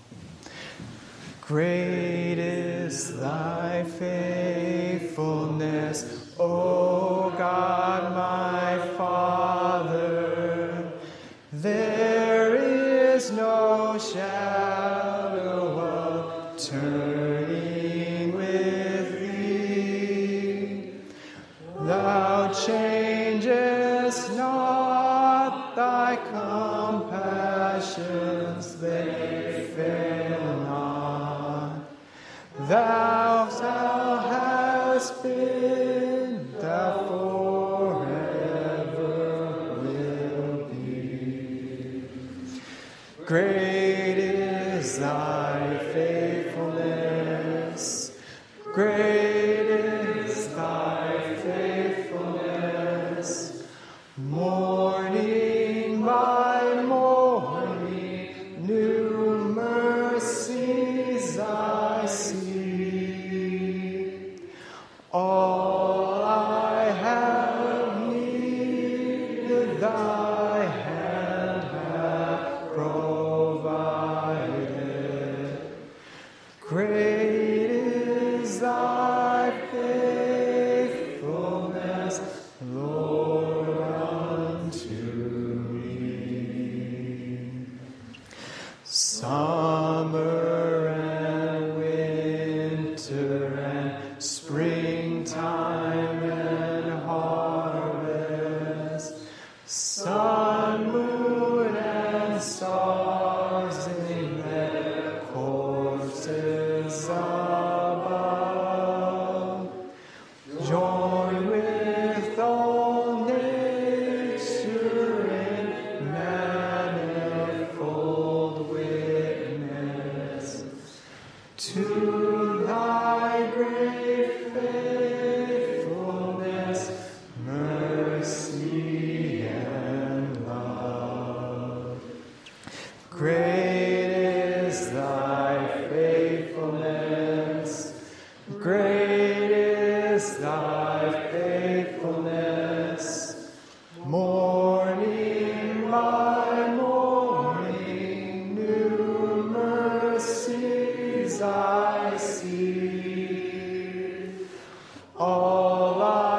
Great is thy faithfulness, O God my Father. There is no shadow thy compassions, they fail not. Thou, thou hast been, All I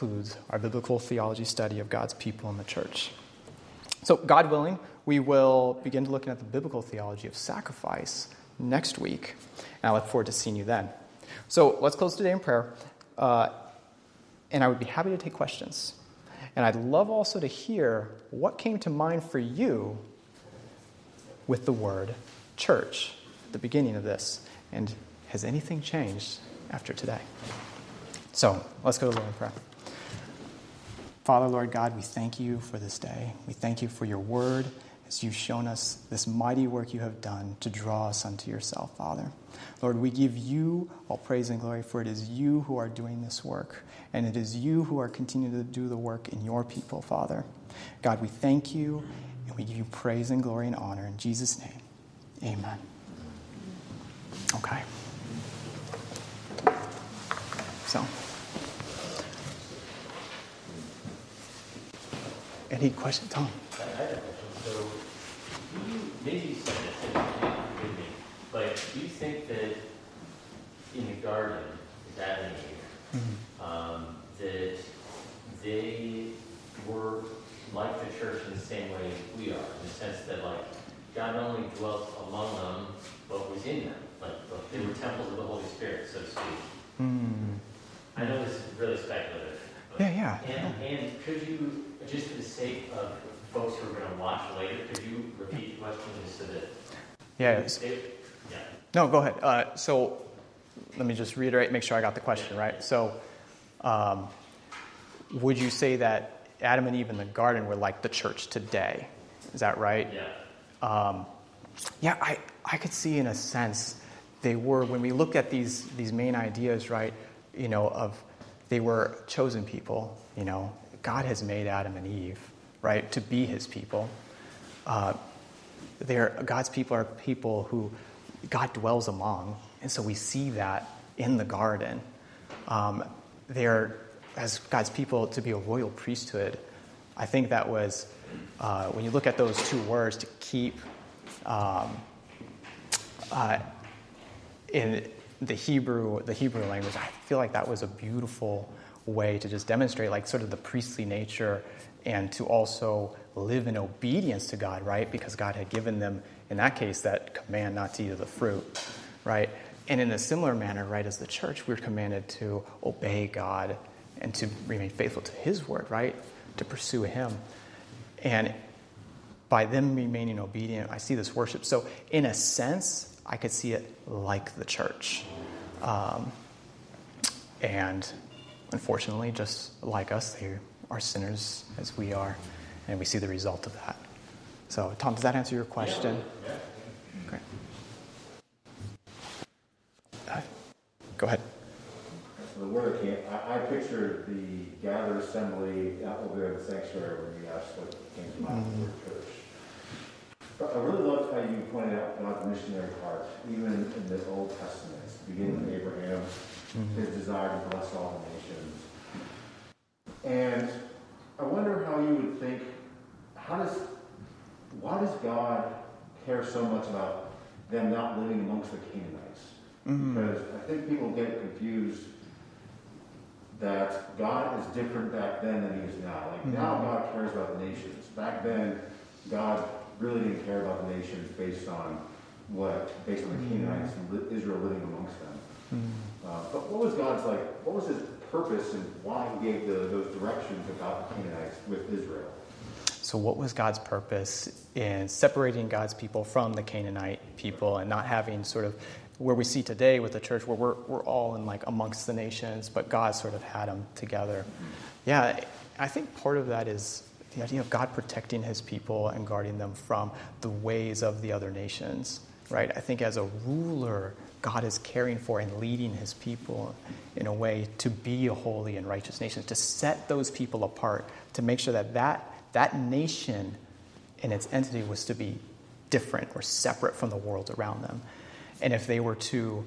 concludes our biblical theology study of God's people in the church. So, God willing, we will begin to looking at the biblical theology of sacrifice next week. And I look forward to seeing you then. So, let's close today in prayer. Uh, and I would be happy to take questions. And I'd love also to hear what came to mind for you with the word church at the beginning of this. And has anything changed after today? So let's go to Lord in prayer. Father, Lord God, we thank you for this day. We thank you for your word as you've shown us this mighty work you have done to draw us unto yourself, Father. Lord, we give you all praise and glory, for it is you who are doing this work, and it is you who are continuing to do the work in your people, Father. God, we thank you, and we give you praise and glory and honor in Jesus' name. Amen. Okay. So. Any question, Tom? I have a question. So, you, maybe you said this, and you can't forgive me, but do you think that in the garden, and Mm-hmm. um, that they were like the church in the same way we are, in the sense that like God not only dwelt among them, but was in them, like they were temples of the Holy Spirit, so to speak. Mm. I know this is really speculative. but- Yeah, yeah. And, and could you, just for the sake of folks who are going to watch later, could you repeat the question just so that? Yeah. they- Yeah. No, go ahead. Uh, so let me just reiterate, make sure I got the question right. So, um, would you say that Adam and Eve in the garden were like the church today? Is that right? Yeah. Um, yeah, I, I could see in a sense they were, when we look at these, these main ideas, right, you know, of they were chosen people, you know, God has made Adam and Eve, right, to be his people. Uh, they're, God's people are people who God dwells among, and so we see that in the garden. Um, they're, as God's people, to be a royal priesthood. I think that was, uh, when you look at those two words, to keep, um, uh, in the Hebrew, the Hebrew language, I feel like that was a beautiful way to just demonstrate, like, sort of the priestly nature and to also live in obedience to God, right? Because God had given them, in that case, that command not to eat of the fruit, right? And in a similar manner, right, as the church, we're commanded to obey God and to remain faithful to His word, right? To pursue Him. And by them remaining obedient, I see this worship. So, in a sense, I could see it like the church. Um, and unfortunately, just like us, they are sinners as we are, and we see the result of that. So, Tom, does that answer your question? Yeah. Great. Uh, go ahead. So the word came, I, I pictured the gather assembly out over there in the sanctuary when you asked what came to mind for church. But I really loved how you pointed out God's missionary heart, even in the Old Testament, beginning with mm-hmm. Abraham, his mm-hmm. desire to bless all the nations. And I wonder how you would think, how does, why does God care so much about them not living amongst the Canaanites? Mm-hmm. Because I think people get confused that God is different back then than he is now. Like mm-hmm. now God cares about the nations. Back then, God really didn't care about the nations based on what, based on the mm-hmm. Canaanites and Israel living amongst them. Uh, but what was God's like? What was His purpose and why He gave the, those directions about the Canaanites with Israel? So, what was God's purpose in separating God's people from the Canaanite people and not having sort of where we see today with the church, where we're, we're all in like amongst the nations, but God sort of had them together? Yeah, I think part of that is the idea of God protecting his people and guarding them from the ways of the other nations, right? I think as a ruler, God is caring for and leading his people in a way to be a holy and righteous nation, to set those people apart, to make sure that that, that nation and its entity was to be different or separate from the world around them. And if they were to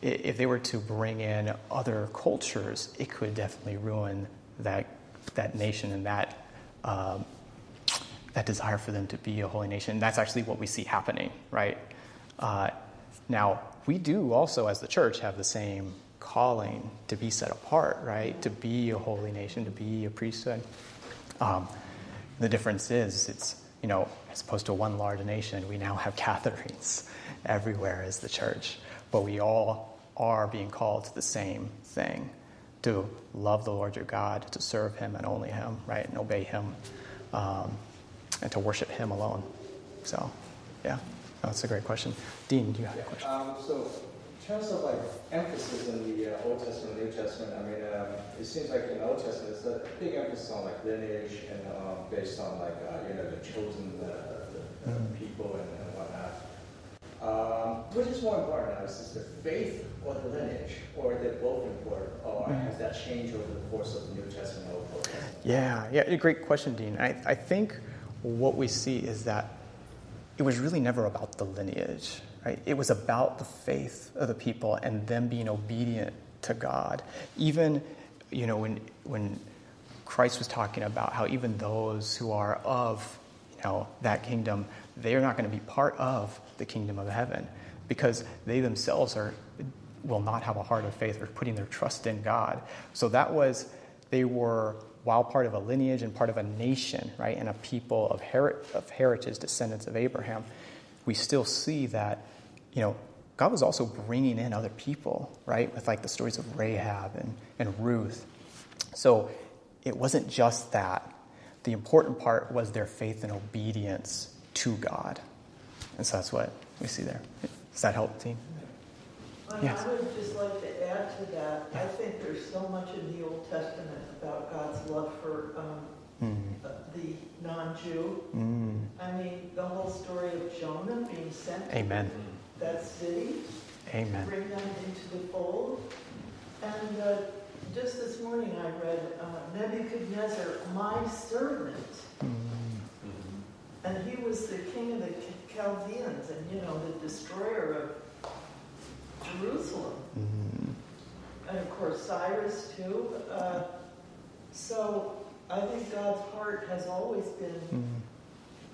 if they were to bring in other cultures, it could definitely ruin that that nation and that um, that desire for them to be a holy nation. And that's actually what we see happening, right? Uh, now we do also, as the church, have the same calling to be set apart, right? To be a holy nation, to be a priesthood. Um, the difference is, it's you know, as opposed to one large nation, we now have gatherings everywhere as the church, but we all are being called to the same thing to love the Lord your God, to serve Him and only Him, right, and obey Him, um, and to worship Him alone. So, yeah, that's a great question. Dean, do you have a question? Um, so, in terms of like emphasis in the uh, Old Testament, New Testament, I mean, um, it seems like in the Old Testament, it's a big emphasis on like lineage and um, based on like uh, you know the chosen uh, the, the Mhm. people and, and whatnot. Um, which is more important now? Is this the faith or the lineage, or are they both important, or Mhm. has that changed over the course of the New Testament or Old Testament? Yeah, yeah, great question, Dean. I, I think what we see is that it was really never about the lineage, right? It was about the faith of the people and them being obedient to God. Even, you know, when when Christ was talking about how even those who are of, you know, that kingdom, they're not going to be part of the kingdom of heaven because they themselves are will not have a heart of faith or putting their trust in God. So that was they were while part of a lineage and part of a nation, right, and a people of, heri- of heritage, descendants of Abraham, we still see that, you know, God was also bringing in other people, right, with like the stories of Rahab and, and Ruth. So it wasn't just that. The important part was their faith and obedience to God. And so that's what we see there. Does that help, Dean? Yes. I would just like to add to that, I think there's so much in the Old Testament about God's love for um, Mm. uh, the non-Jew. Mm. I mean, the whole story of Jonah being sent to Amen. that city, Amen. bring them into the fold. And uh, just this morning I read uh, Nebuchadnezzar, my servant. Mm. And he was the king of the Chaldeans and, you know, the destroyer of Jerusalem. Mm. And of course, Cyrus too. Uh, so I think God's heart has always been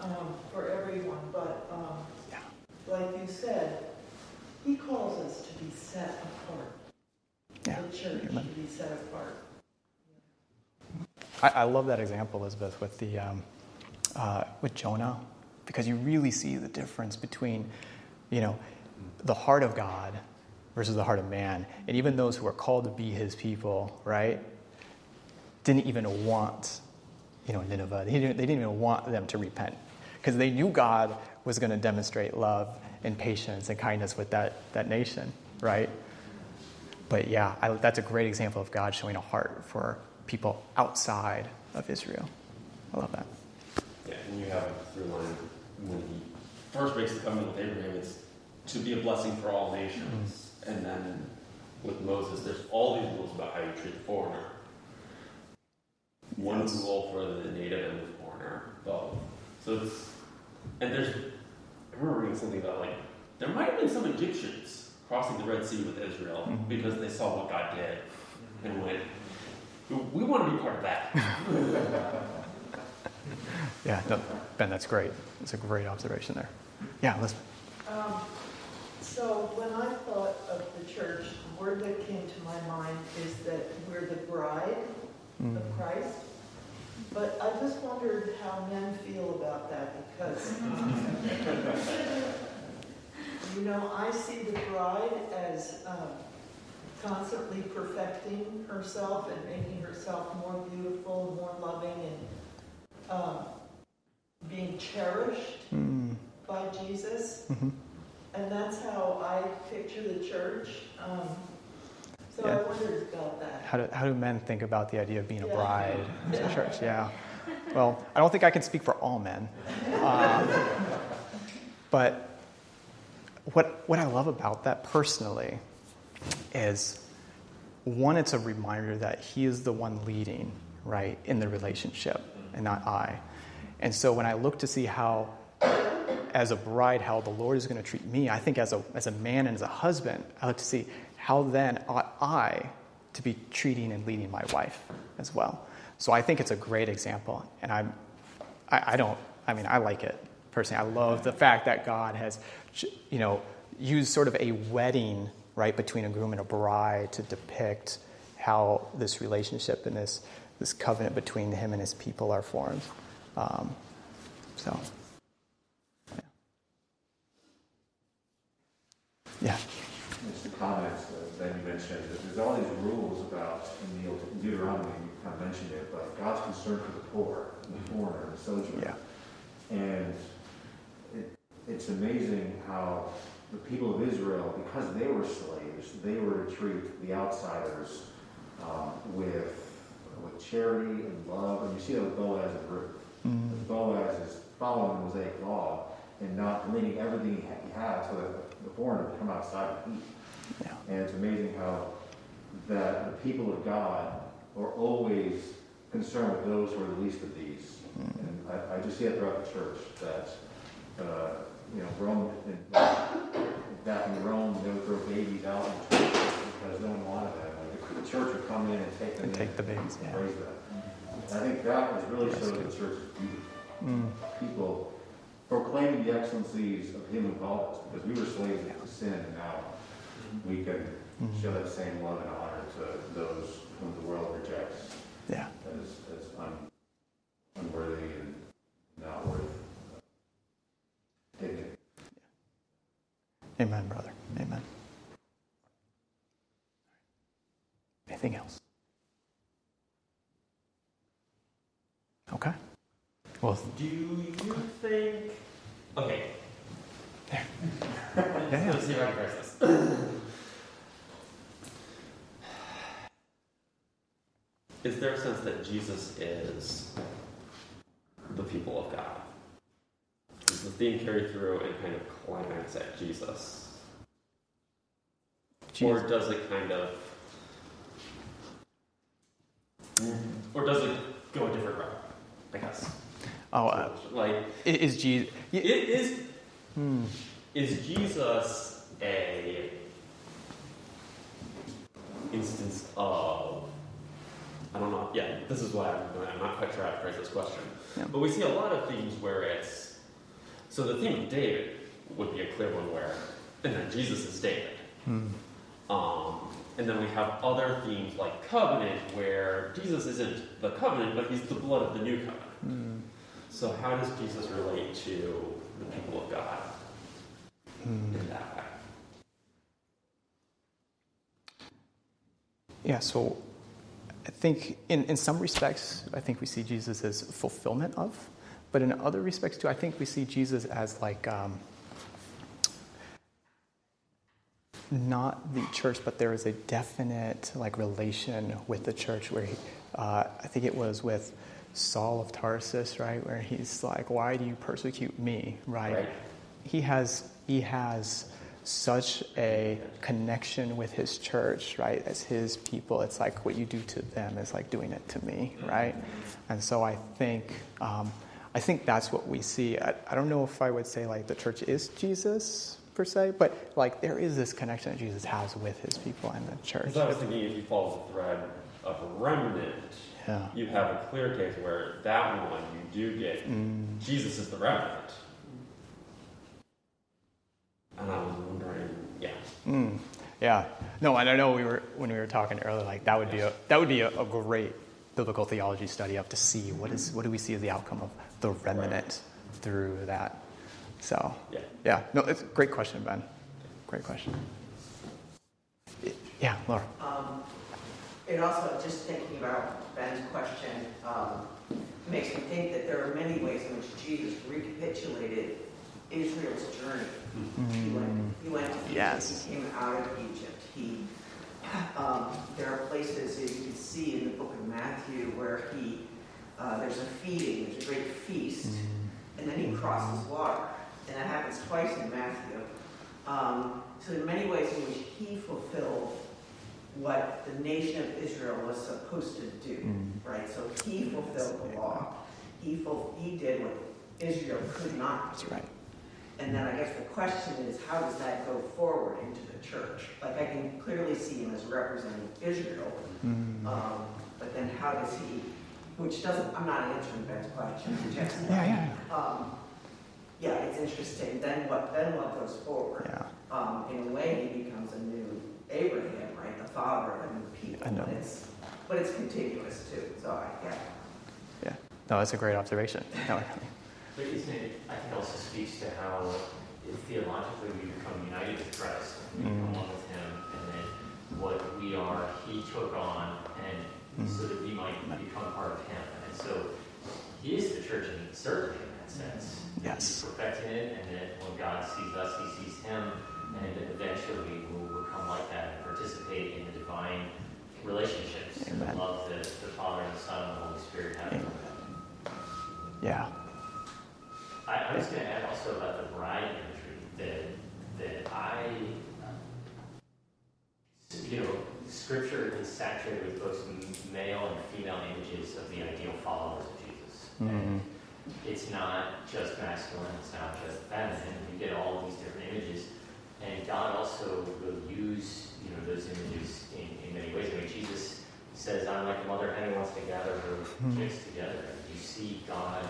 Mm. um, for everyone. But um, Yeah. like you said, He calls us to be set apart. Yeah. The church Amen. to be set apart. I, I love that example, Elizabeth, with the um, uh, with Jonah, because you really see the difference between, you know, the heart of God versus the heart of man, and even those who are called to be His people, right? Didn't even want, you know, Nineveh. They didn't, they didn't even want them to repent because they knew God was going to demonstrate love and patience and kindness with that that nation, right? But yeah, I, that's a great example of God showing a heart for people outside of Israel. I love that. Yeah, and you have a through line when he first makes the covenant with Abraham, it's to be a blessing for all nations. And then with Moses, there's all these rules about how you treat the foreigner. One Yes. rule for the native and the foreigner, both. So it's, and there's, I remember reading something about like, there might have been some Egyptians crossing the Red Sea with Israel Mhm. because they saw what God did and went, we want to be part of that. Yeah, no, Ben, that's great. It's a great observation there. Yeah, Elizabeth. Um, so when I thought of the church, the word that came to my mind is that we're the bride Mm. of Christ. But I just wondered how men feel about that because, you know, I see the bride as um, constantly perfecting herself and making herself more beautiful, more loving, and um, being cherished Mm, by Jesus. mhm. And that's how I picture the church. Um, so Yeah. I wondered about that. How do, how do men think about the idea of being a Yeah. bride in the church? Yeah. Well, I don't think I can speak for all men. Um, but what, what I love about that personally is one, it's a reminder that he is the one leading, right, in the relationship and not I. And so when I look to see how, as a bride, how the Lord is going to treat me, I think as a, as a man and as a husband, I like to see how then ought I to be treating and leading my wife as well. So I think it's a great example. And I'm, I, I don't, I mean, I like it personally. I love the fact that God has, you know, used sort of a wedding, right, between a groom and a bride to depict how this relationship and this, this covenant between him and his people are formed. Um, so, Yeah. Just the comments that you mentioned, that there's all these rules about, in the Old- Deuteronomy, you kind of mentioned it, but God's concern for the poor, the foreigner, the sojourner. Yeah. And it, it's amazing how the people of Israel, because they were slaves, they were to treat the outsiders um, with, with charity and love. And you see that with Boaz and Ruth. Mm, Boaz is following the Mosaic law and not leaving everything he he had so that the foreigner would come outside and eat. yeah. And it's amazing how that the people of God are always concerned with those who are the least of these. Mm. And I, I just see it throughout the church that, uh, you know, Rome, in, back in Rome, they would throw babies out in church because no one wanted them. Like, the church would come in and take them And take the babies, and yeah. raise them. I think that is really shows the church is beautiful Mm, people proclaiming the excellencies of him who called us, because we were slaves to sin, and now we can Mhm. show that same love and honor to those whom the world rejects yeah. as, as un, unworthy and not worth dignity. Amen, brother. Amen. Anything else? Okay. Well, Do you think? Okay. yeah. Let's see if I can press this. Is there a sense that Jesus is the people of God? Does the theme carry through and kind of climax at Jesus? Or does it kind of. Or does it go a different route? I guess. Oh, uh, Like, is Jesus? it is Hmm. is Jesus a instance of I don't know. Yeah, this is why I'm, I'm not quite sure how to phrase this question. Yeah. But we see a lot of themes where it's so the theme of David would be a clear one where and then Jesus is David. Hmm. Um, and then we have other themes like covenant where Jesus isn't the covenant, but he's the blood of the new covenant. Hmm. So how does Jesus relate to the people of God Hmm. in that way? Yeah, so I think in, in some respects, I think we see Jesus as fulfillment of, but in other respects too, I think we see Jesus as like um, not the church, but there is a definite like relation with the church where he, uh, I think it was with Saul of Tarsus, right, where he's like, "Why do you persecute me?" Right? Right. He has he has such a connection with his church, right? As his people, it's like what you do to them is like doing it to me, right? And so I think um, I think that's what we see. I, I don't know if I would say like the church is Jesus per se, but like there is this connection that Jesus has with his people and the church. Because I was thinking if you follow the thread of remnant, Yeah. you have a clear case where that one you do get Mm. Jesus is the remnant. And I was wondering, yeah. Mm, yeah. No, and I know we were when we were talking earlier, like that would be a that would be a, a great biblical theology study of to see what is what do we see as the outcome of the remnant through that. So Yeah. yeah, no, it's a great question, Ben. Great question. Yeah, Laura. Um, It also, just thinking about Ben's question, um, makes me think that there are many ways in which Jesus recapitulated Israel's journey. He went, he went to Egypt, Yes. he came out of Egypt. He, um, there are places that you can see in the book of Matthew where he, uh, there's a feeding, there's a great feast, and then he crosses water. And that happens twice in Matthew. Um, so there are many ways in which he fulfilled what the nation of Israel was supposed to do, right? So he fulfilled the law. He ful- he did what Israel could not That's right. And then I guess the question is, how does that go forward into the church? Like I can clearly see him as representing Israel, um, but then how does he? Which doesn't. I'm not answering Ben's question. I'm Yeah, yeah, um, yeah, it's interesting. Then what? Then what goes forward? yeah. Um, in a way, he becomes a new Abraham, right? The father of a people. I know. And It's, but it's continuous too. So I yeah. Yeah. No, that's a great observation. No, But isn't it, I think also speaks to how theologically we become united with Christ, we become Mm. one with Him, and then what we are, He took on, and so that we might become part of Him. And so He is the church, and certainly in that sense. Yes. He's perfecting it, and that when God sees us, He sees Him, and eventually we'll become like that and participate in the divine relationships, and Amen. love that the Father and the Son and the Holy Spirit have. Amen. yeah. I, I was going to add also about the bride imagery that that I, uh, you know, Scripture is saturated with both male and female images of the ideal followers of Jesus. And it's not just masculine, it's not just feminine. You get all these different images, and God also will use you know those images in, in many ways. I mean, Jesus says, "I'm like a mother hen who wants to gather her chicks together." And you see God,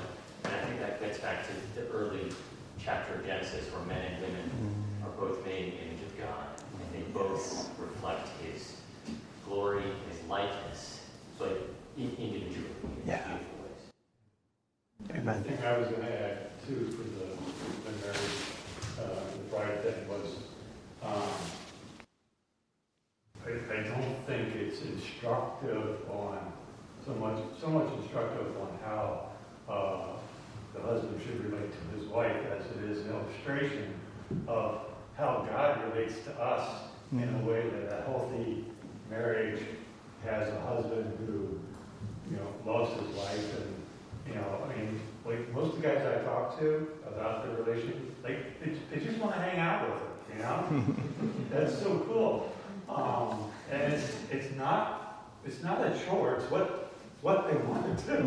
and I think that gets back to the early chapter of Genesis, where men and women are both made in the image of God, and they both reflect His glory, His likeness, but in, individually, in Yeah. beautiful ways. The Amen. I was gonna add too for the, the marriage, uh, the bride thing was, um, I, I don't think it's instructive on, so much, so much instructive on how, uh, the husband should relate to his wife as it is an illustration of how God relates to us in a way that a healthy marriage has a husband who, you know, loves his wife and, you know, I mean, like most of the guys I talk to about their relation, like they, they just want to hang out with her, you know? That's so cool. Um, and it's it's not it's not a chore. It's what what they want to do.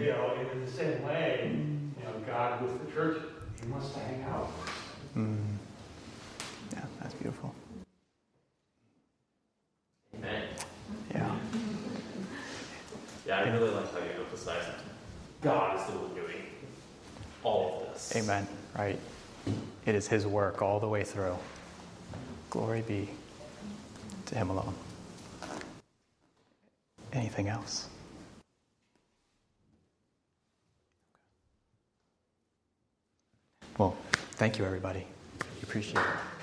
You know, and in the same way, you know, God with the church, He wants to hang out. Mm. Yeah, that's beautiful. Amen. Yeah. Yeah, I really like how you emphasize God is the one doing all of this. Amen. Right. It is His work all the way through. Glory be to Him alone. Anything else? Well, thank you, everybody. We appreciate it.